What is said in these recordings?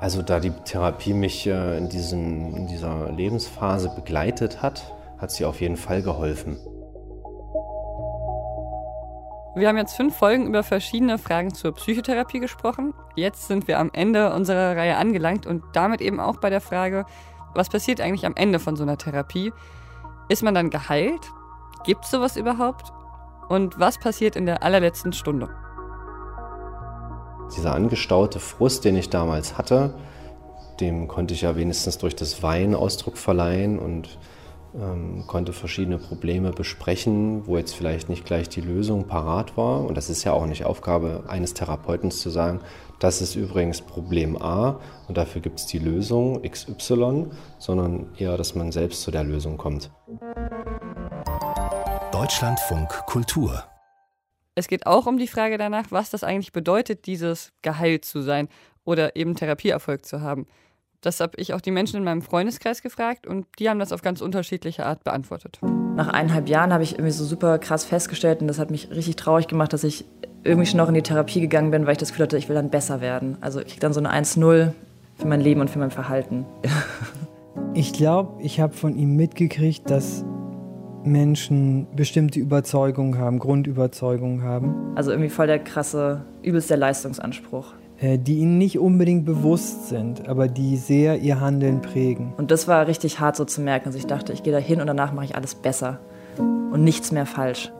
Also da die Therapie mich äh, in, diesem, in dieser Lebensphase begleitet hat, hat sie auf jeden Fall geholfen. Wir haben jetzt fünf Folgen über verschiedene Fragen zur Psychotherapie gesprochen. Jetzt sind wir am Ende unserer Reihe angelangt und damit eben auch bei der Frage, was passiert eigentlich am Ende von so einer Therapie? Ist man dann geheilt? Gibt es sowas überhaupt? Und was passiert in der allerletzten Stunde? Dieser angestaute Frust, den ich damals hatte, dem konnte ich ja wenigstens durch das Weinen Ausdruck verleihen und ähm, konnte verschiedene Probleme besprechen, wo jetzt vielleicht nicht gleich die Lösung parat war. Und das ist ja auch nicht Aufgabe eines Therapeuten zu sagen, das ist übrigens Problem A und dafür gibt es die Lösung XY, sondern eher, dass man selbst zu der Lösung kommt. Deutschlandfunk Kultur. Es geht auch um die Frage danach, was das eigentlich bedeutet, dieses geheilt zu sein oder eben Therapieerfolg zu haben. Das habe ich auch die Menschen in meinem Freundeskreis gefragt und die haben das auf ganz unterschiedliche Art beantwortet. Nach eineinhalb Jahren habe ich irgendwie so super krass festgestellt und das hat mich richtig traurig gemacht, dass ich irgendwie schon noch in die Therapie gegangen bin, weil ich das Gefühl hatte, ich will dann besser werden. Also ich kriege dann so eine 1-0 für mein Leben und für mein Verhalten. ich glaube, ich habe von ihm mitgekriegt, dass Menschen bestimmte Überzeugungen haben, Grundüberzeugungen haben. Also irgendwie voll der krasse, übelst der Leistungsanspruch. Äh, die ihnen nicht unbedingt bewusst sind, aber die sehr ihr Handeln prägen. Und das war richtig hart so zu merken. Also ich dachte, ich gehe da hin und danach mache ich alles besser und nichts mehr falsch.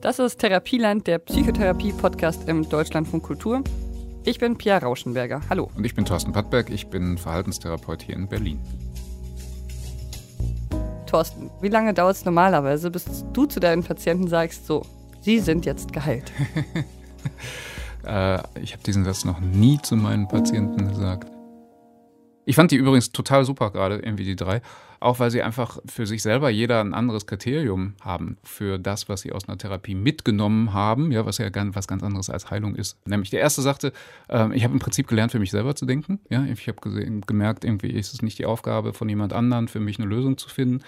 Das ist Therapieland, der Psychotherapie-Podcast im Deutschlandfunk Kultur. Ich bin Pia Rauschenberger. Hallo. Und ich bin Thorsten Pattberg. Ich bin Verhaltenstherapeut hier in Berlin. Thorsten, wie lange dauert es normalerweise, bis du zu deinen Patienten sagst, so, Sie sind jetzt geheilt. äh, ich habe diesen Satz noch nie zu meinen Patienten gesagt. Ich fand die übrigens total super gerade, irgendwie die drei. Auch weil sie einfach für sich selber jeder ein anderes Kriterium haben für das, was sie aus einer Therapie mitgenommen haben, ja, was ja was ganz anderes als Heilung ist. Nämlich der erste sagte, äh, ich habe im Prinzip gelernt, für mich selber zu denken. Ja, ich habe gemerkt, irgendwie ist es nicht die Aufgabe von jemand anderem, für mich eine Lösung zu finden.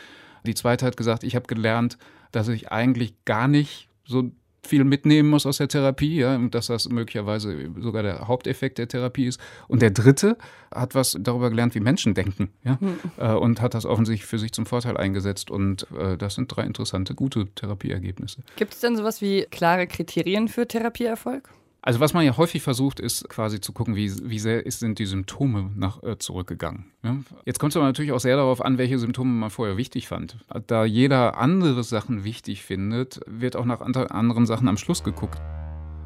Die zweite hat gesagt, ich habe gelernt, dass ich eigentlich gar nicht so viel mitnehmen muss aus der Therapie, ja, und dass das möglicherweise sogar der Haupteffekt der Therapie ist. Und der dritte hat was darüber gelernt, wie Menschen denken, ja, mhm. und hat das offensichtlich für sich zum Vorteil eingesetzt. Und äh, das sind drei interessante, gute Therapieergebnisse. Gibt es denn sowas wie klare Kriterien für Therapieerfolg? Also was man ja häufig versucht, ist quasi zu gucken, wie, wie sehr ist, sind die Symptome nach, äh, zurückgegangen. Ja? Jetzt kommt es aber natürlich auch sehr darauf an, welche Symptome man vorher wichtig fand. Da jeder andere Sachen wichtig findet, wird auch nach anderen Sachen am Schluss geguckt.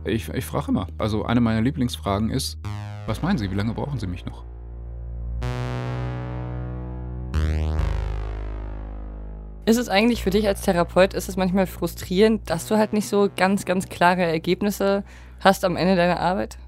Ich, ich frage immer, also eine meiner Lieblingsfragen ist, was meinen Sie, wie lange brauchen Sie mich noch? Ist es eigentlich für dich als Therapeut, ist es manchmal frustrierend, dass du halt nicht so ganz, ganz klare Ergebnisse hast am Ende deiner Arbeit?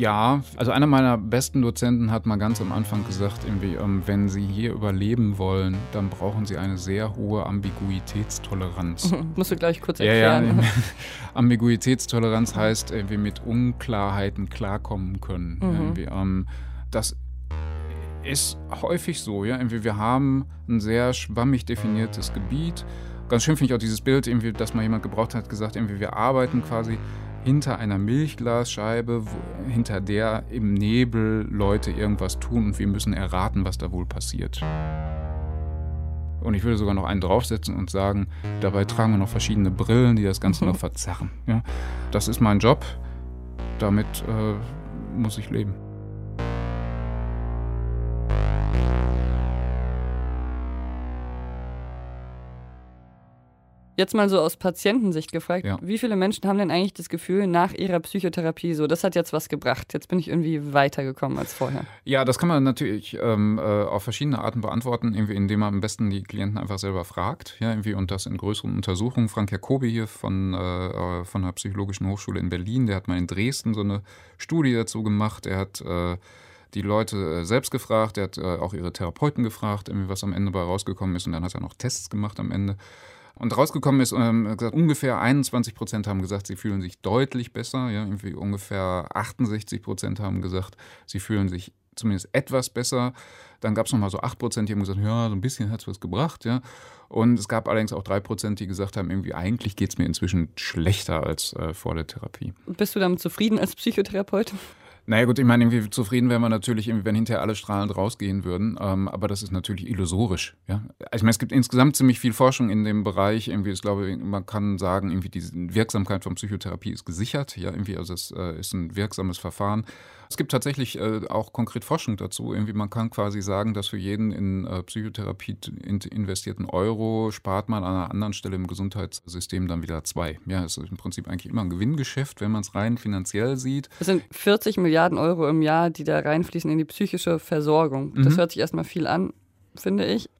Ja, also einer meiner besten Dozenten hat mal ganz am Anfang gesagt, irgendwie, ähm, wenn Sie hier überleben wollen, dann brauchen Sie eine sehr hohe Ambiguitätstoleranz. Musst du gleich kurz erklären. Ja, ja. Ambiguitätstoleranz heißt, irgendwie mit Unklarheiten klarkommen können. Mhm. Ähm, das ist häufig so, ja. Irgendwie wir haben ein sehr schwammig definiertes Gebiet Ganz schön finde ich auch dieses Bild, irgendwie, dass mal jemand gebraucht hat, gesagt, irgendwie, wir arbeiten quasi hinter einer Milchglasscheibe, wo, hinter der im Nebel Leute irgendwas tun und wir müssen erraten, was da wohl passiert. Und ich würde sogar noch einen draufsetzen und sagen, dabei tragen wir noch verschiedene Brillen, die das Ganze noch verzerren. Ja? Das ist mein Job, damit äh, muss ich leben. Jetzt mal so aus Patientensicht gefragt, ja. wie viele Menschen haben denn eigentlich das Gefühl, nach ihrer Psychotherapie so, das hat jetzt was gebracht, jetzt bin ich irgendwie weitergekommen als vorher? Ja, das kann man natürlich ähm, äh, auf verschiedene Arten beantworten, irgendwie indem man am besten die Klienten einfach selber fragt, ja, irgendwie und das in größeren Untersuchungen. Frank Jacobi hier von, äh, von der Psychologischen Hochschule in Berlin, der hat mal in Dresden so eine Studie dazu gemacht, er hat äh, die Leute äh, selbst gefragt, er hat äh, auch ihre Therapeuten gefragt, was am Ende bei rausgekommen ist und dann hat er noch Tests gemacht am Ende. Und rausgekommen ist, ähm, gesagt, ungefähr 21 Prozent haben gesagt, sie fühlen sich deutlich besser. Ja, irgendwie ungefähr 68 Prozent haben gesagt, sie fühlen sich zumindest etwas besser. Dann gab es nochmal so 8%, die haben gesagt, ja, so ein bisschen hat es was gebracht. Ja. Und es gab allerdings auch 3%, die gesagt haben, irgendwie eigentlich geht es mir inzwischen schlechter als äh, vor der Therapie. Bist du damit zufrieden als Psychotherapeut? Naja gut, ich meine, irgendwie zufrieden wären wir natürlich, wenn hinterher alle strahlend rausgehen würden, ähm, aber das ist natürlich illusorisch. Ja? Ich meine, es gibt insgesamt ziemlich viel Forschung in dem Bereich. Irgendwie, ich glaube, man kann sagen, irgendwie die Wirksamkeit von Psychotherapie ist gesichert. Ja, irgendwie, also es äh, ist ein wirksames Verfahren. Es gibt tatsächlich äh, auch konkret Forschung dazu. Irgendwie man kann quasi sagen, dass für jeden in äh, Psychotherapie investierten Euro spart man an einer anderen Stelle im Gesundheitssystem dann wieder zwei. Ja, es ist im Prinzip eigentlich immer ein Gewinngeschäft, wenn man es rein finanziell sieht. Es sind 40 Milliarden Euro im Jahr, die da reinfließen in die psychische Versorgung. Das mhm. hört sich erstmal viel an, finde ich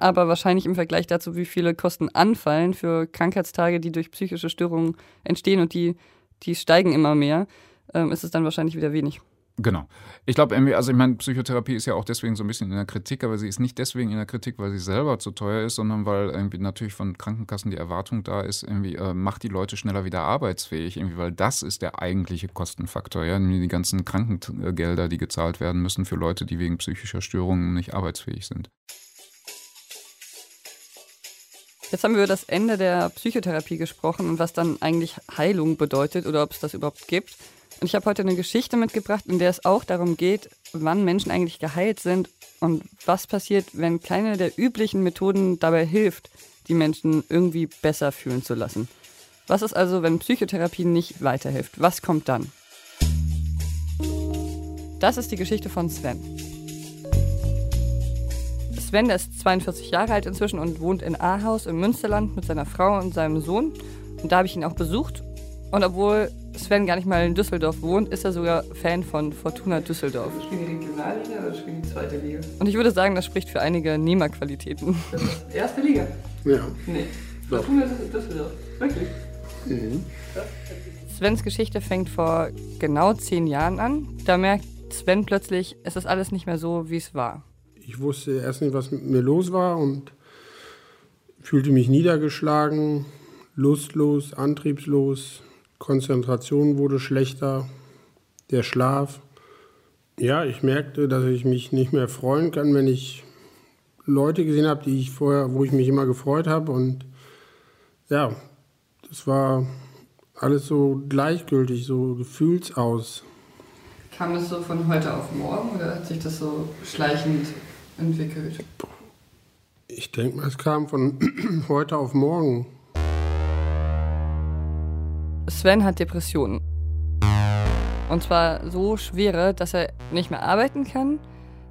aber wahrscheinlich im Vergleich dazu, wie viele Kosten anfallen für Krankheitstage, die durch psychische Störungen entstehen und die, die steigen immer mehr, ähm, ist es dann wahrscheinlich wieder wenig. Genau. Ich glaube, also ich meine, Psychotherapie ist ja auch deswegen so ein bisschen in der Kritik, aber sie ist nicht deswegen in der Kritik, weil sie selber zu teuer ist, sondern weil irgendwie natürlich von Krankenkassen die Erwartung da ist, irgendwie äh, macht die Leute schneller wieder arbeitsfähig, irgendwie, weil das ist der eigentliche Kostenfaktor, ja, die ganzen Krankengelder, die gezahlt werden müssen für Leute, die wegen psychischer Störungen nicht arbeitsfähig sind. Jetzt haben wir über das Ende der Psychotherapie gesprochen und was dann eigentlich Heilung bedeutet oder ob es das überhaupt gibt. Und ich habe heute eine Geschichte mitgebracht, in der es auch darum geht, wann Menschen eigentlich geheilt sind und was passiert, wenn keine der üblichen Methoden dabei hilft, die Menschen irgendwie besser fühlen zu lassen. Was ist also, wenn Psychotherapie nicht weiterhilft? Was kommt dann? Das ist die Geschichte von Sven. Sven der ist 42 Jahre alt inzwischen und wohnt in Ahaus im Münsterland mit seiner Frau und seinem Sohn. Und da habe ich ihn auch besucht. Und obwohl Sven gar nicht mal in Düsseldorf wohnt, ist er sogar Fan von Fortuna Düsseldorf. Spielen die Regionalliga oder spielen die zweite Liga? Und ich würde sagen, das spricht für einige Nehmerqualitäten. Das ist erste Liga? Ja. Nee. Fortuna Düsseldorf. Wirklich? Mhm. Svens Geschichte fängt vor genau zehn Jahren an. Da merkt Sven plötzlich, es ist alles nicht mehr so, wie es war. Ich wusste erst nicht, was mit mir los war und fühlte mich niedergeschlagen, lustlos, antriebslos. Konzentration wurde schlechter, der Schlaf. Ja, ich merkte, dass ich mich nicht mehr freuen kann, wenn ich Leute gesehen habe, die ich vorher, wo ich mich immer gefreut habe. Und ja, das war alles so gleichgültig, so gefühlsaus. Kam das so von heute auf morgen oder hat sich das so schleichend entwickelt? Ich denke mal, es kam von heute auf morgen. Sven hat Depressionen. Und zwar so schwere, dass er nicht mehr arbeiten kann,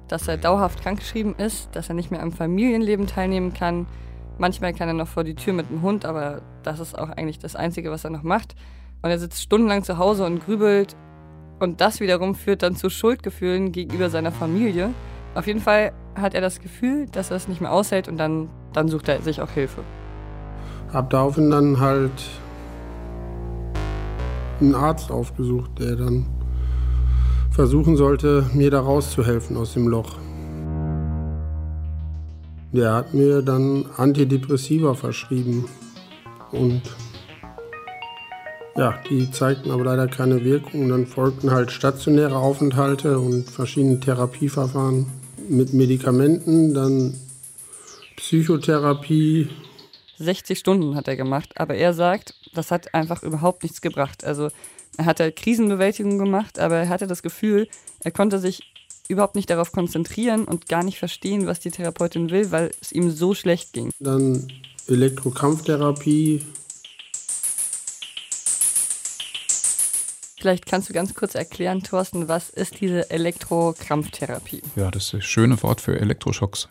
dass er dauerhaft krankgeschrieben ist, dass er nicht mehr am Familienleben teilnehmen kann. Manchmal kann er noch vor die Tür mit dem Hund, aber das ist auch eigentlich das Einzige, was er noch macht. Und er sitzt stundenlang zu Hause und grübelt. Und das wiederum führt dann zu Schuldgefühlen gegenüber seiner Familie. Auf jeden Fall hat er das Gefühl, dass er es nicht mehr aushält und dann, dann sucht er sich auch Hilfe. Hab daraufhin dann halt einen Arzt aufgesucht, der dann versuchen sollte, mir da rauszuhelfen aus dem Loch. Der hat mir dann Antidepressiva verschrieben und ja, die zeigten aber leider keine Wirkung. Dann folgten halt stationäre Aufenthalte und verschiedene Therapieverfahren mit Medikamenten, dann Psychotherapie. 60 Stunden hat er gemacht, aber er sagt, das hat einfach überhaupt nichts gebracht. Also er hatte Krisenbewältigung gemacht, aber er hatte das Gefühl, er konnte sich überhaupt nicht darauf konzentrieren und gar nicht verstehen, was die Therapeutin will, weil es ihm so schlecht ging. Dann Elektrokrampftherapie. Vielleicht kannst du ganz kurz erklären, Thorsten, was ist diese Elektrokrampftherapie? Ja, das ist das schöne Wort für Elektroschocks.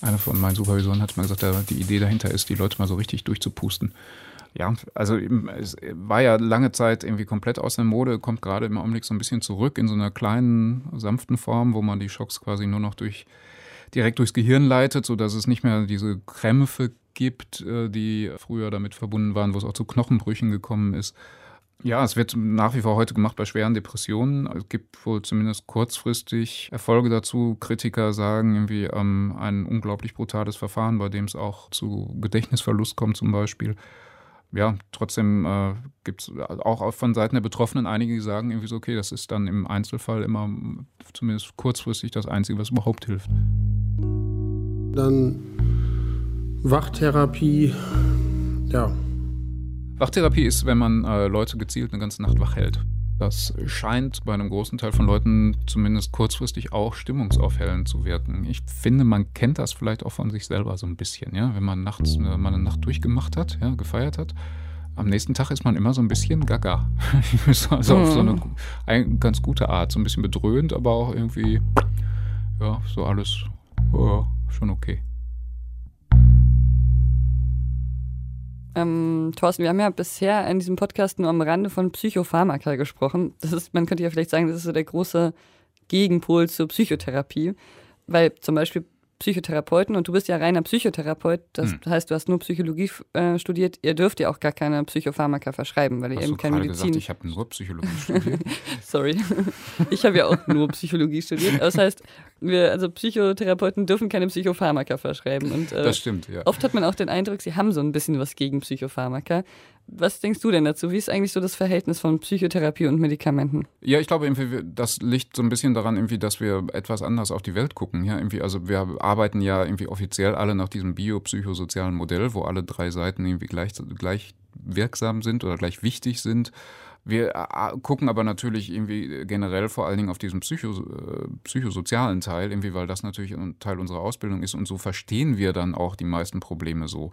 Einer von meinen Supervisoren hat mal gesagt, die Idee dahinter ist, die Leute mal so richtig durchzupusten. Ja, also es war ja lange Zeit irgendwie komplett aus der Mode, kommt gerade im Augenblick so ein bisschen zurück in so einer kleinen, sanften Form, wo man die Schocks quasi nur noch durch, direkt durchs Gehirn leitet, sodass es nicht mehr diese Krämpfe gibt, äh, die früher damit verbunden waren, wo es auch zu Knochenbrüchen gekommen ist. Ja, es wird nach wie vor heute gemacht bei schweren Depressionen. Es gibt wohl zumindest kurzfristig Erfolge dazu. Kritiker sagen irgendwie ähm, ein unglaublich brutales Verfahren, bei dem es auch zu Gedächtnisverlust kommt zum Beispiel. Ja, trotzdem äh, gibt es auch von Seiten der Betroffenen einige, die sagen irgendwie so, okay, das ist dann im Einzelfall immer zumindest kurzfristig das Einzige, was überhaupt hilft. Dann Wachtherapie, ja. Wachtherapie ist, wenn man äh, Leute gezielt eine ganze Nacht wach hält. Das scheint bei einem großen Teil von Leuten zumindest kurzfristig auch stimmungsaufhellend zu wirken. Ich finde, man kennt das vielleicht auch von sich selber so ein bisschen, ja, wenn man nachts eine, mal eine Nacht durchgemacht hat, ja, gefeiert hat. Am nächsten Tag ist man immer so ein bisschen gaga. also auf so eine, eine ganz gute Art, so ein bisschen bedröhnt, aber auch irgendwie, ja, so alles ja, schon okay. Ähm, Thorsten, wir haben ja bisher in diesem Podcast nur am Rande von Psychopharmaka gesprochen. Das ist, man könnte ja vielleicht sagen, das ist so der große Gegenpol zur Psychotherapie, weil zum Beispiel Psychotherapeuten und du bist ja reiner Psychotherapeut, das hm. heißt, du hast nur Psychologie äh, studiert, ihr dürft ja auch gar keine Psychopharmaka verschreiben, weil ihr eben keine Medizin. Gesagt, ich habe nur Psychologie studiert. Sorry, ich habe ja auch nur Psychologie studiert. Das heißt, wir, also Psychotherapeuten dürfen keine Psychopharmaka verschreiben. Und, äh, das stimmt, ja. Oft hat man auch den Eindruck, sie haben so ein bisschen was gegen Psychopharmaka. Was denkst du denn dazu? Wie ist eigentlich so das Verhältnis von Psychotherapie und Medikamenten? Ja, ich glaube, irgendwie, das liegt so ein bisschen daran, irgendwie, dass wir etwas anders auf die Welt gucken. Ja, irgendwie, also wir arbeiten ja irgendwie offiziell alle nach diesem biopsychosozialen Modell, wo alle drei Seiten irgendwie gleich, gleich wirksam sind oder gleich wichtig sind. Wir äh, gucken aber natürlich irgendwie generell vor allen Dingen auf diesen Psycho, äh, psychosozialen Teil, irgendwie, weil das natürlich ein Teil unserer Ausbildung ist und so verstehen wir dann auch die meisten Probleme so.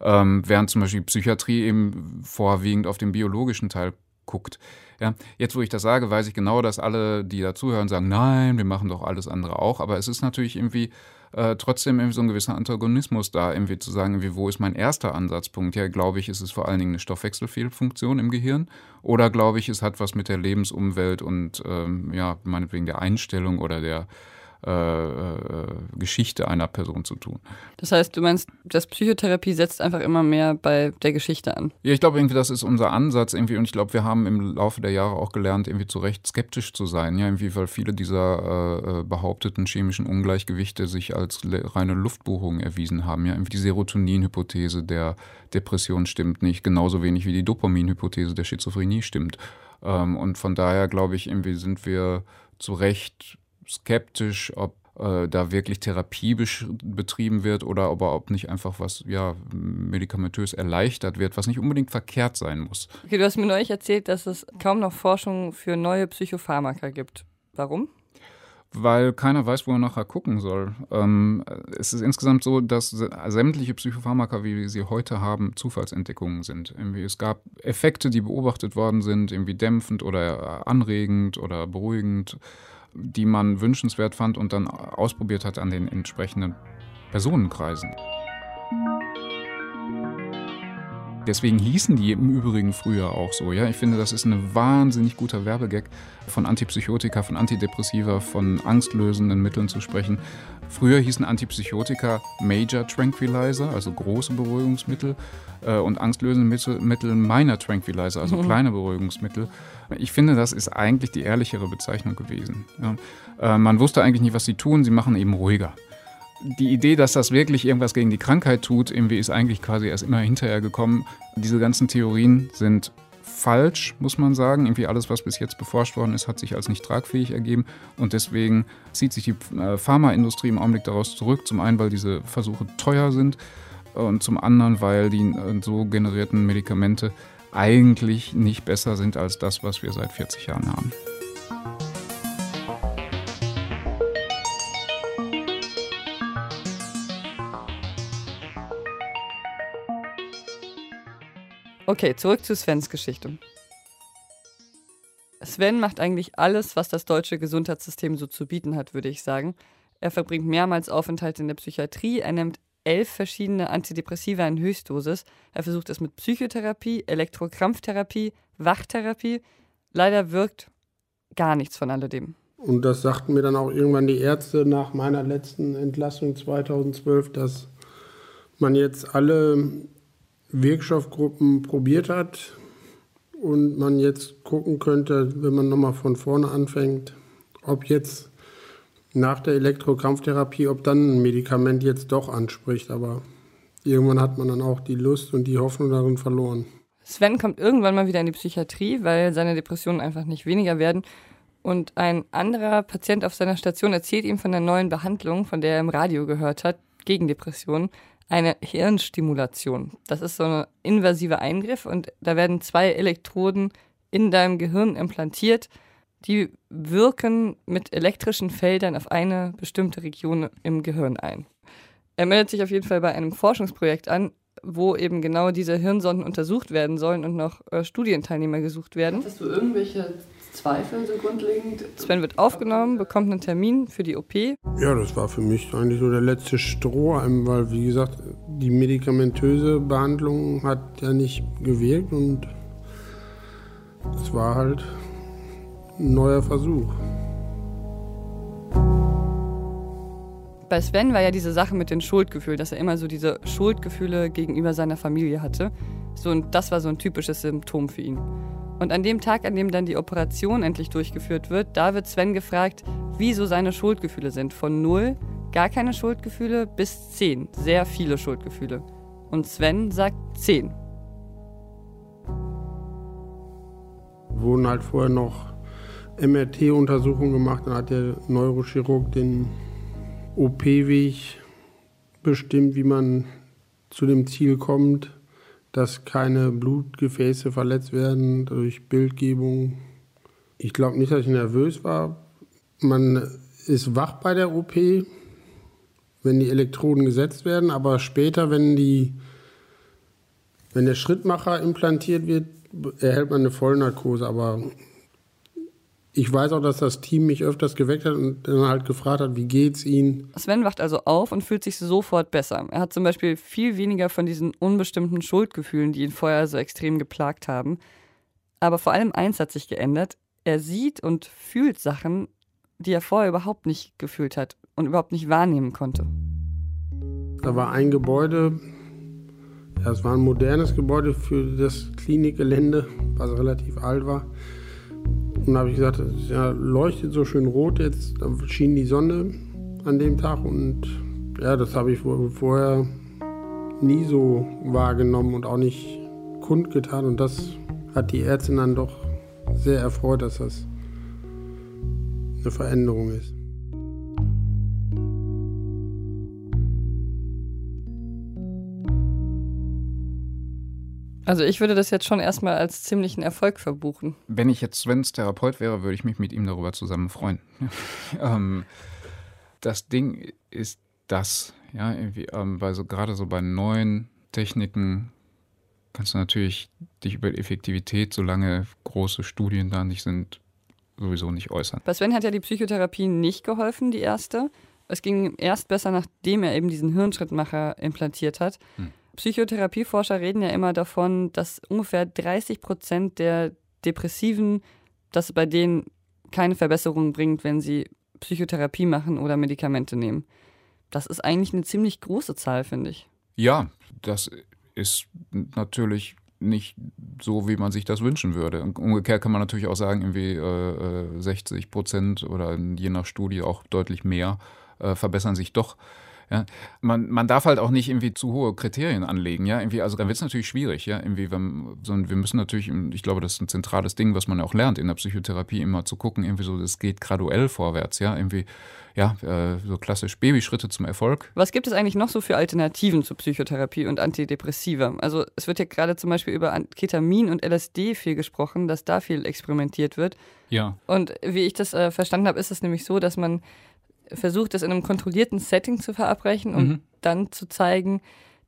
Ähm, während zum Beispiel Psychiatrie eben vorwiegend auf den biologischen Teil guckt. Ja, jetzt, wo ich das sage, weiß ich genau, dass alle, die dazuhören, sagen, nein, wir machen doch alles andere auch. Aber es ist natürlich irgendwie äh, trotzdem irgendwie so ein gewisser Antagonismus da, irgendwie zu sagen, irgendwie, wo ist mein erster Ansatzpunkt? Ja, glaube ich, ist es vor allen Dingen eine Stoffwechselfehlfunktion im Gehirn oder glaube ich, es hat was mit der Lebensumwelt und ähm, ja, meinetwegen der Einstellung oder der äh, äh, Geschichte einer Person zu tun. Das heißt, du meinst, dass Psychotherapie setzt einfach immer mehr bei der Geschichte an? Ja, ich glaube irgendwie, das ist unser Ansatz irgendwie und ich glaube, wir haben im Laufe der Jahre auch gelernt, irgendwie zu Recht skeptisch zu sein, ja, irgendwie, weil viele dieser äh, äh behaupteten chemischen Ungleichgewichte sich als reine Luftbuchung erwiesen haben, ja, irgendwie die Serotonin-Hypothese der Depression stimmt nicht, genauso wenig wie die Dopamin-Hypothese der Schizophrenie stimmt. Ähm, und von daher glaube ich, irgendwie sind wir zu Recht skeptisch, ob äh, da wirklich Therapie betrieben wird oder aber ob nicht einfach was ja medikamentös erleichtert wird, was nicht unbedingt verkehrt sein muss. Okay, du hast mir neulich erzählt, dass es kaum noch Forschung für neue Psychopharmaka gibt. Warum? weil keiner weiß, wo er nachher gucken soll. Ähm, es ist insgesamt so, dass sämtliche Psychopharmaka, wie wir sie heute haben, Zufallsentdeckungen sind. Irgendwie es gab Effekte, die beobachtet worden sind, irgendwie dämpfend oder anregend oder beruhigend die man wünschenswert fand und dann ausprobiert hat an den entsprechenden Personenkreisen. Deswegen hießen die im Übrigen früher auch so. Ja? Ich finde, das ist ein wahnsinnig guter Werbegag, von Antipsychotika, von Antidepressiva, von angstlösenden Mitteln zu sprechen. Früher hießen Antipsychotika Major Tranquilizer, also große Beruhigungsmittel, äh, und angstlösende Mittel Minor Tranquilizer, also mhm. kleine Beruhigungsmittel. Ich finde, das ist eigentlich die ehrlichere Bezeichnung gewesen. Ja? Äh, man wusste eigentlich nicht, was sie tun, sie machen eben ruhiger die Idee, dass das wirklich irgendwas gegen die Krankheit tut, irgendwie ist eigentlich quasi erst immer hinterher gekommen. Diese ganzen Theorien sind falsch, muss man sagen. Irgendwie alles, was bis jetzt beforscht worden ist, hat sich als nicht tragfähig ergeben. Und deswegen zieht sich die äh, Pharmaindustrie im Augenblick daraus zurück. Zum einen, weil diese Versuche teuer sind und zum anderen, weil die äh, so generierten Medikamente eigentlich nicht besser sind als das, was wir seit 40 Jahren haben. Okay, zurück zu Svens Geschichte. Sven macht eigentlich alles, was das deutsche Gesundheitssystem so zu bieten hat, würde ich sagen. Er verbringt mehrmals Aufenthalte in der Psychiatrie, er nimmt elf verschiedene Antidepressiva in Höchstdosis. Er versucht es mit Psychotherapie, Elektrokrampftherapie, Wachtherapie. Leider wirkt gar nichts von alledem. Und das sagten mir dann auch irgendwann die Ärzte nach meiner letzten Entlassung 2012, dass man jetzt alle Wirkstoffgruppen probiert hat und man jetzt gucken könnte, wenn man nochmal von vorne anfängt, ob jetzt nach der Elektrokrampftherapie, ob dann ein Medikament jetzt doch anspricht. Aber irgendwann hat man dann auch die Lust und die Hoffnung darin verloren. Sven kommt irgendwann mal wieder in die Psychiatrie, weil seine Depressionen einfach nicht weniger werden. Und ein anderer Patient auf seiner Station erzählt ihm von der neuen Behandlung, von der er im Radio gehört hat, gegen Depressionen, eine Hirnstimulation. Das ist so ein invasiver Eingriff und da werden zwei Elektroden in deinem Gehirn implantiert, die wirken mit elektrischen Feldern auf eine bestimmte Region im Gehirn ein. Er meldet sich auf jeden Fall bei einem Forschungsprojekt an, wo eben genau diese Hirnsonden untersucht werden sollen und noch äh, Studienteilnehmer gesucht werden. Hast du irgendwelche Zweifel so grundlegend? Sven wird aufgenommen, bekommt einen Termin für die OP. Ja, das war für mich eigentlich so der letzte Strohhalm, weil wie gesagt, die medikamentöse Behandlung hat ja nicht gewirkt und es war halt ein neuer Versuch. Bei Sven war ja diese Sache mit den Schuldgefühlen, dass er immer so diese Schuldgefühle gegenüber seiner Familie hatte. So, und das war so ein typisches Symptom für ihn. Und an dem Tag, an dem dann die Operation endlich durchgeführt wird, da wird Sven gefragt, wie so seine Schuldgefühle sind. Von null, gar keine Schuldgefühle, bis zehn, sehr viele Schuldgefühle. Und Sven sagt zehn. Wurden halt vorher noch MRT-Untersuchungen gemacht, dann hat der Neurochirurg den OP-Weg bestimmt, wie man zu dem Ziel kommt, dass keine Blutgefäße verletzt werden durch Bildgebung. Ich glaube nicht, dass ich nervös war. Man ist wach bei der OP, wenn die Elektroden gesetzt werden, aber später, wenn die wenn der Schrittmacher implantiert wird, erhält man eine Vollnarkose, aber ich weiß auch, dass das Team mich öfters geweckt hat und dann halt gefragt hat, wie geht's Ihnen? Sven wacht also auf und fühlt sich sofort besser. Er hat zum Beispiel viel weniger von diesen unbestimmten Schuldgefühlen, die ihn vorher so extrem geplagt haben. Aber vor allem eins hat sich geändert. Er sieht und fühlt Sachen, die er vorher überhaupt nicht gefühlt hat und überhaupt nicht wahrnehmen konnte. Da war ein Gebäude, ja, es war ein modernes Gebäude für das Klinikgelände, was relativ alt war. Und habe ich gesagt, es ja, leuchtet so schön rot jetzt, da schien die Sonne an dem Tag und ja, das habe ich vorher nie so wahrgenommen und auch nicht kundgetan und das hat die Ärztin dann doch sehr erfreut, dass das eine Veränderung ist. Also ich würde das jetzt schon erstmal als ziemlichen Erfolg verbuchen. Wenn ich jetzt Svens Therapeut wäre, würde ich mich mit ihm darüber zusammen freuen. ähm, das Ding ist das, ja, irgendwie, ähm, weil so gerade so bei neuen Techniken kannst du natürlich dich über Effektivität, solange große Studien da nicht sind, sowieso nicht äußern. Bei Sven hat ja die Psychotherapie nicht geholfen, die erste. Es ging ihm erst besser, nachdem er eben diesen Hirnschrittmacher implantiert hat. Hm. Psychotherapieforscher reden ja immer davon, dass ungefähr 30 Prozent der Depressiven, dass bei denen keine Verbesserung bringt, wenn sie Psychotherapie machen oder Medikamente nehmen. Das ist eigentlich eine ziemlich große Zahl, finde ich. Ja, das ist natürlich nicht so, wie man sich das wünschen würde. Umgekehrt kann man natürlich auch sagen, irgendwie äh, 60 Prozent oder je nach Studie auch deutlich mehr äh, verbessern sich doch. Ja, man, man darf halt auch nicht irgendwie zu hohe Kriterien anlegen, ja, irgendwie, also dann wird es natürlich schwierig, ja, irgendwie, wenn, sondern wir müssen natürlich, ich glaube, das ist ein zentrales Ding, was man auch lernt in der Psychotherapie, immer zu gucken, irgendwie so, es geht graduell vorwärts, ja, irgendwie, ja, äh, so klassisch Babyschritte zum Erfolg. Was gibt es eigentlich noch so für Alternativen zur Psychotherapie und Antidepressiva? Also es wird ja gerade zum Beispiel über Ketamin und LSD viel gesprochen, dass da viel experimentiert wird. Ja. Und wie ich das äh, verstanden habe, ist es nämlich so, dass man versucht, das in einem kontrollierten Setting zu verabreichen und mhm. dann zu zeigen,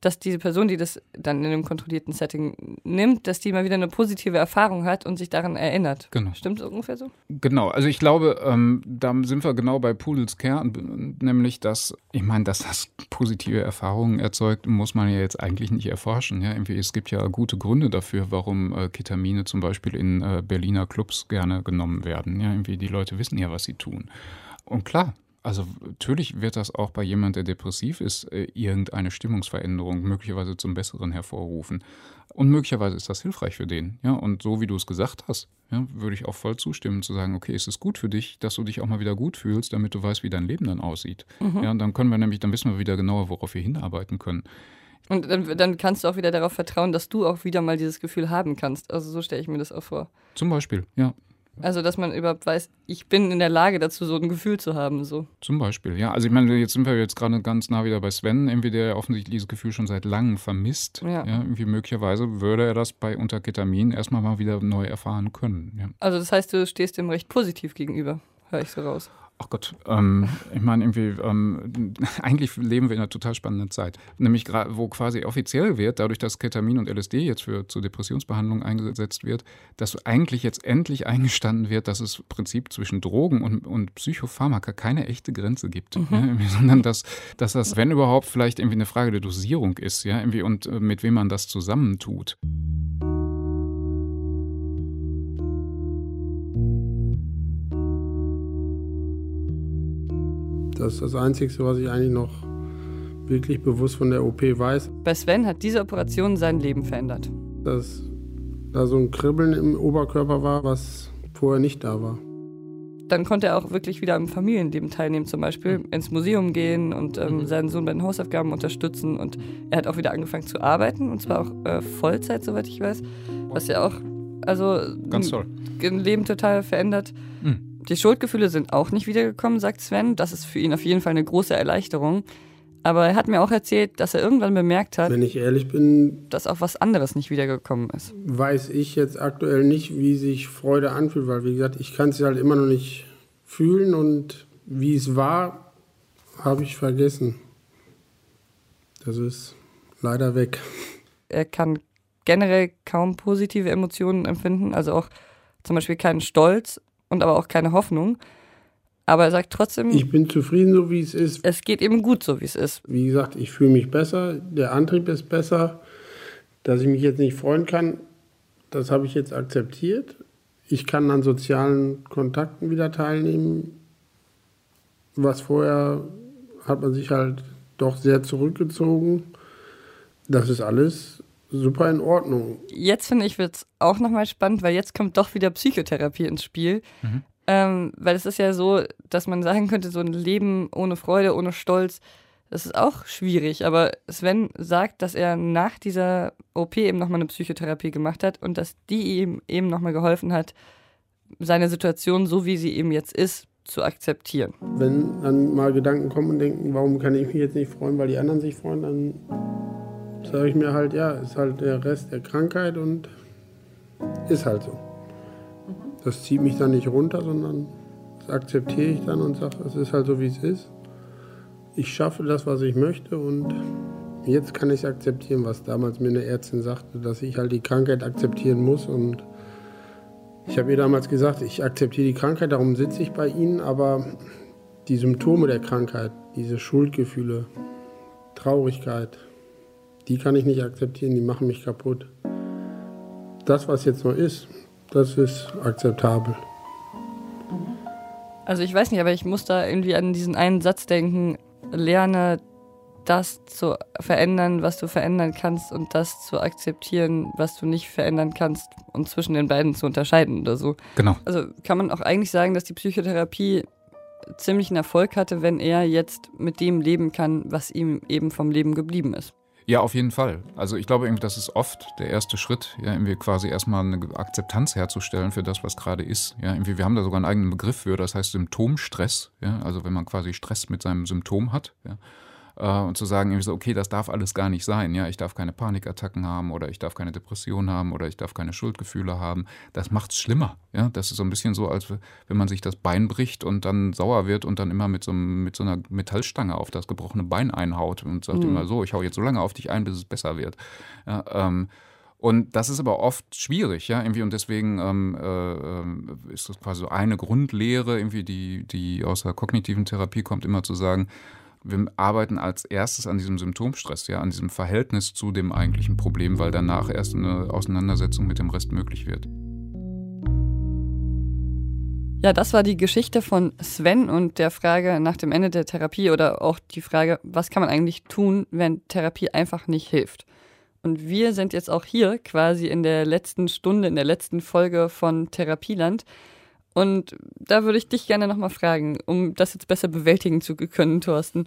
dass diese Person, die das dann in einem kontrollierten Setting nimmt, dass die mal wieder eine positive Erfahrung hat und sich daran erinnert. Genau. Stimmt das ungefähr so? Genau. Also ich glaube, ähm, da sind wir genau bei Pudels Kern, nämlich dass, ich meine, dass das positive Erfahrungen erzeugt, muss man ja jetzt eigentlich nicht erforschen. Ja? Irgendwie, es gibt ja gute Gründe dafür, warum äh, Ketamine zum Beispiel in äh, Berliner Clubs gerne genommen werden. Ja? Irgendwie, die Leute wissen ja, was sie tun. Und klar, also natürlich wird das auch bei jemand, der depressiv ist, äh, irgendeine Stimmungsveränderung möglicherweise zum Besseren hervorrufen. Und möglicherweise ist das hilfreich für den. Ja, und so wie du es gesagt hast, ja, würde ich auch voll zustimmen, zu sagen, okay, ist es gut für dich, dass du dich auch mal wieder gut fühlst, damit du weißt, wie dein Leben dann aussieht. Mhm. Ja, und dann können wir nämlich, dann wissen wir wieder genauer, worauf wir hinarbeiten können. Und dann, dann kannst du auch wieder darauf vertrauen, dass du auch wieder mal dieses Gefühl haben kannst. Also so stelle ich mir das auch vor. Zum Beispiel, ja. Also, dass man überhaupt weiß, ich bin in der Lage dazu, so ein Gefühl zu haben. So. Zum Beispiel, ja. Also ich meine, jetzt sind wir jetzt gerade ganz nah wieder bei Sven, irgendwie der offensichtlich dieses Gefühl schon seit langem vermisst. Ja. ja irgendwie möglicherweise würde er das bei unter Ketamin erstmal mal wieder neu erfahren können. Ja. Also das heißt, du stehst dem recht positiv gegenüber, höre ich so raus. Ach Gott, ähm, ich meine irgendwie, ähm, eigentlich leben wir in einer total spannenden Zeit. Nämlich wo quasi offiziell wird, dadurch, dass Ketamin und LSD jetzt für zur Depressionsbehandlung eingesetzt wird, dass eigentlich jetzt endlich eingestanden wird, dass es im Prinzip zwischen Drogen und, und Psychopharmaka keine echte Grenze gibt. Mhm. Ja, sondern dass, dass das, wenn überhaupt, vielleicht irgendwie eine Frage der Dosierung ist, ja, irgendwie und äh, mit wem man das zusammentut. Das ist das Einzige, was ich eigentlich noch wirklich bewusst von der OP weiß. Bei Sven hat diese Operation sein Leben verändert. Dass da so ein Kribbeln im Oberkörper war, was vorher nicht da war. Dann konnte er auch wirklich wieder am Familienleben teilnehmen, zum Beispiel ins Museum gehen und ähm, seinen Sohn bei den Hausaufgaben unterstützen. Und er hat auch wieder angefangen zu arbeiten, und zwar auch äh, Vollzeit, soweit ich weiß. Was ja auch, also Ganz toll. ein Leben total verändert. Mhm. Die Schuldgefühle sind auch nicht wiedergekommen, sagt Sven. Das ist für ihn auf jeden Fall eine große Erleichterung. Aber er hat mir auch erzählt, dass er irgendwann bemerkt hat, Wenn ich ehrlich bin, dass auch was anderes nicht wiedergekommen ist. weiß ich jetzt aktuell nicht, wie sich Freude anfühlt, weil wie gesagt, ich kann es halt immer noch nicht fühlen und wie es war, habe ich vergessen. Das ist leider weg. Er kann generell kaum positive Emotionen empfinden, also auch zum Beispiel keinen Stolz und aber auch keine Hoffnung. Aber er sagt trotzdem, Ich bin zufrieden, so wie es ist. es geht eben gut, so wie es ist. Wie gesagt, ich fühle mich besser, der Antrieb ist besser. Dass ich mich jetzt nicht freuen kann, das habe ich jetzt akzeptiert. Ich kann an sozialen Kontakten wieder teilnehmen. Was vorher hat man sich halt doch sehr zurückgezogen. Das ist alles super in Ordnung. Jetzt finde ich, wird es auch nochmal spannend, weil jetzt kommt doch wieder Psychotherapie ins Spiel. Ähm, weil es ist ja so, dass man sagen könnte, so ein Leben ohne Freude, ohne Stolz, das ist auch schwierig. Aber Sven sagt, dass er nach dieser OP eben nochmal eine Psychotherapie gemacht hat und dass die ihm eben nochmal geholfen hat, seine Situation, so wie sie eben jetzt ist, zu akzeptieren. Wenn dann mal Gedanken kommen und denken, warum kann ich mich jetzt nicht freuen, weil die anderen sich freuen, dann sage ich mir halt, ja, ist halt der Rest der Krankheit und ist halt so. Das zieht mich dann nicht runter, sondern das akzeptiere ich dann und sage, es ist halt so, wie es ist. Ich schaffe das, was ich möchte und jetzt kann ich akzeptieren, was damals mir eine Ärztin sagte, dass ich halt die Krankheit akzeptieren muss und ich habe ihr damals gesagt, ich akzeptiere die Krankheit, darum sitze ich bei Ihnen, aber die Symptome der Krankheit, diese Schuldgefühle, Traurigkeit, die kann ich nicht akzeptieren, die machen mich kaputt. Das, was jetzt noch ist, das ist akzeptabel. Also ich weiß nicht, aber ich muss da irgendwie an diesen einen Satz denken, lerne das zu verändern, was du verändern kannst und das zu akzeptieren, was du nicht verändern kannst und zwischen den beiden zu unterscheiden oder so. Genau. Also kann man auch eigentlich sagen, dass die Psychotherapie ziemlichen Erfolg hatte, wenn er jetzt mit dem leben kann, was ihm eben vom Leben geblieben ist. Ja, auf jeden Fall. Also ich glaube, irgendwie, das ist oft der erste Schritt, ja, irgendwie quasi erstmal eine Akzeptanz herzustellen für das, was gerade ist. Ja, irgendwie, wir haben da sogar einen eigenen Begriff für, das heißt Symptomstress. Ja, also wenn man quasi Stress mit seinem Symptom hat. Ja, äh, und zu sagen, irgendwie so, okay, das darf alles gar nicht sein. Ja, ich darf keine Panikattacken haben oder ich darf keine Depression haben oder ich darf keine Schuldgefühle haben. Das macht's schlimmer. Ja, das ist so ein bisschen so, als wenn man sich das Bein bricht und dann sauer wird und dann immer mit so, mit so einer Metallstange auf das gebrochene Bein einhaut und sagt Mhm. immer so, ich hau jetzt so lange auf dich ein, bis es besser wird. Ja, ähm, und das ist aber oft schwierig, ja, irgendwie, und deswegen ähm, äh, ähm, ist das quasi so eine Grundlehre, irgendwie, die, die aus der kognitiven Therapie kommt, immer zu sagen, wir arbeiten als erstes an diesem Symptomstress, ja, an diesem Verhältnis zu dem eigentlichen Problem, weil danach erst eine Auseinandersetzung mit dem Rest möglich wird. Ja, das war die Geschichte von Sven und der Frage nach dem Ende der Therapie oder auch die Frage, was kann man eigentlich tun, wenn Therapie einfach nicht hilft. Und wir sind jetzt auch hier quasi in der letzten Stunde, in der letzten Folge von Therapieland. Und da würde ich dich gerne nochmal fragen, um das jetzt besser bewältigen zu können, Thorsten.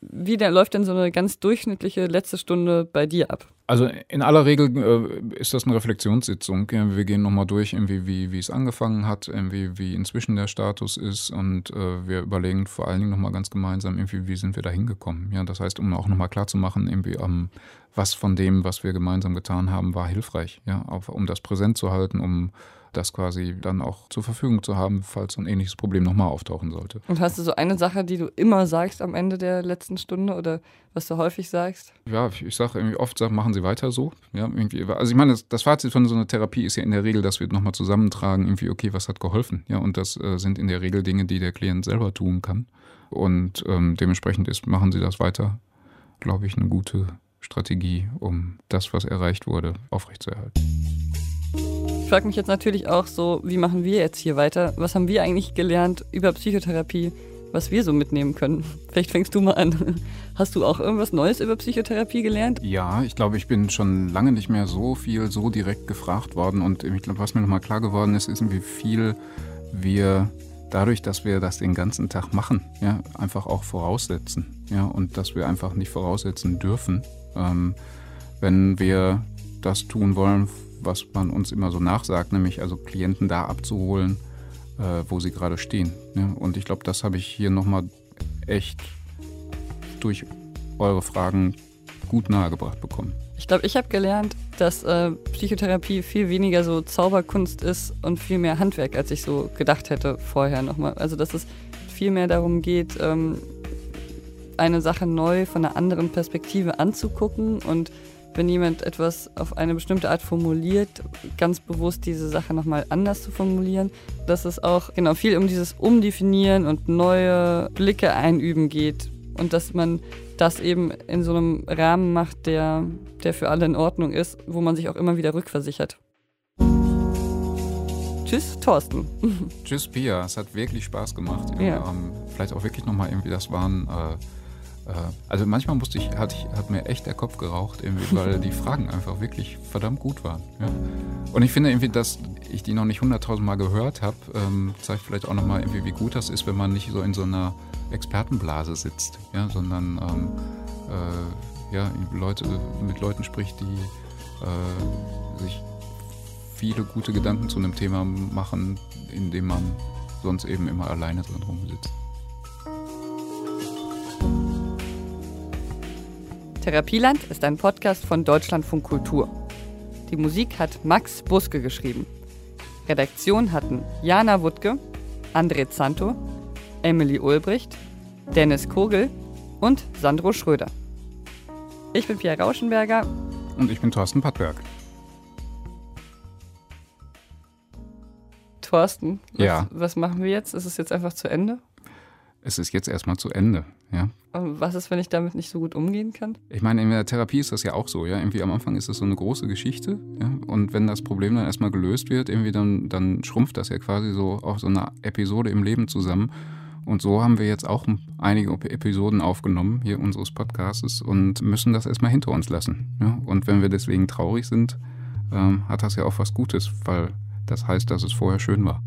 wie der, läuft denn so eine ganz durchschnittliche letzte Stunde bei dir ab? Also in aller Regel äh, ist das eine Reflexionssitzung. Wir gehen nochmal durch, irgendwie, wie, wie es angefangen hat, irgendwie, wie inzwischen der Status ist und äh, wir überlegen vor allen Dingen nochmal ganz gemeinsam, irgendwie, wie sind wir da hingekommen. Ja, das heißt, um auch nochmal klarzumachen, irgendwie, ähm, was von dem, was wir gemeinsam getan haben, war hilfreich, ja, auf, um das präsent zu halten, um das quasi dann auch zur Verfügung zu haben, falls so ein ähnliches Problem nochmal auftauchen sollte. Und hast du so eine Sache, die du immer sagst am Ende der letzten Stunde oder was du häufig sagst? Ja, ich sage irgendwie oft, sag, machen Sie weiter so. Ja, irgendwie, also ich meine, das, das, Fazit von so einer Therapie ist ja in der Regel, dass wir nochmal zusammentragen, irgendwie, okay, was hat geholfen? Ja, und das äh, sind in der Regel Dinge, die der Klient selber tun kann. Und ähm, dementsprechend ist, machen Sie das weiter, glaube ich, eine gute Strategie, um das, was erreicht wurde, aufrechtzuerhalten. Ich frage mich jetzt natürlich auch so, wie machen wir jetzt hier weiter? Was haben wir eigentlich gelernt über Psychotherapie, was wir so mitnehmen können? Vielleicht fängst du mal an. Hast du auch irgendwas Neues über Psychotherapie gelernt? Ja, ich glaube, ich bin schon lange nicht mehr so viel so direkt gefragt worden und ich glaube, was mir nochmal klar geworden ist, ist, wie viel wir dadurch, dass wir das den ganzen Tag machen, ja, einfach auch voraussetzen. Ja, und dass wir einfach nicht voraussetzen dürfen, ähm, wenn wir das tun wollen, was man uns immer so nachsagt, nämlich also Klienten da abzuholen, äh, wo sie gerade stehen. Ja? Und ich glaube, das habe ich hier nochmal echt durch eure Fragen gut nahegebracht bekommen. Ich glaube, ich habe gelernt, dass äh, Psychotherapie viel weniger so Zauberkunst ist und viel mehr Handwerk, als ich so gedacht hätte vorher nochmal. Also dass es viel mehr darum geht, ähm, eine Sache neu von einer anderen Perspektive anzugucken und wenn jemand etwas auf eine bestimmte Art formuliert, ganz bewusst diese Sache nochmal anders zu formulieren, dass es auch genau viel um dieses Umdefinieren und neue Blicke einüben geht und dass man das eben in so einem Rahmen macht, der, der für alle in Ordnung ist, wo man sich auch immer wieder rückversichert. Tschüss, Thorsten. Tschüss, Pia. Es hat wirklich Spaß gemacht. Ja. Ähm, vielleicht auch wirklich nochmal irgendwie, das waren äh, also manchmal musste ich, hat, ich, hat mir echt der Kopf geraucht, irgendwie, weil die Fragen einfach wirklich verdammt gut waren. Ja. Und ich finde irgendwie, dass ich die noch nicht hunderttausend Mal gehört habe, ähm, zeigt vielleicht auch nochmal irgendwie, wie gut das ist, wenn man nicht so in so einer Expertenblase sitzt, ja, sondern ähm, äh, ja, Leute, mit Leuten spricht, die äh, sich viele gute Gedanken zu einem Thema machen, in dem man sonst eben immer alleine drin rumsitzt. Therapieland ist ein Podcast von Deutschlandfunk Kultur. Die Musik hat Max Buske geschrieben. Redaktion hatten Jana Wuttke, André Zanto, Emily Ulbricht, Dennis Kogel und Sandro Schröder. Ich bin Pia Rauschenberger. Und ich bin Thorsten Pattberg. Thorsten, was, ja. was machen wir jetzt? Ist es jetzt einfach zu Ende? Es ist jetzt erstmal zu Ende, ja. Was ist, wenn ich damit nicht so gut umgehen kann? Ich meine, in der Therapie ist das ja auch so, ja. Irgendwie am Anfang ist das so eine große Geschichte, ja. Und wenn das Problem dann erstmal gelöst wird, irgendwie dann, dann schrumpft das ja quasi so auf so eine Episode im Leben zusammen. Und so haben wir jetzt auch einige Episoden aufgenommen hier unseres Podcasts und müssen das erstmal hinter uns lassen. Ja? Und wenn wir deswegen traurig sind, ähm, hat das ja auch was Gutes, weil das heißt, dass es vorher schön war.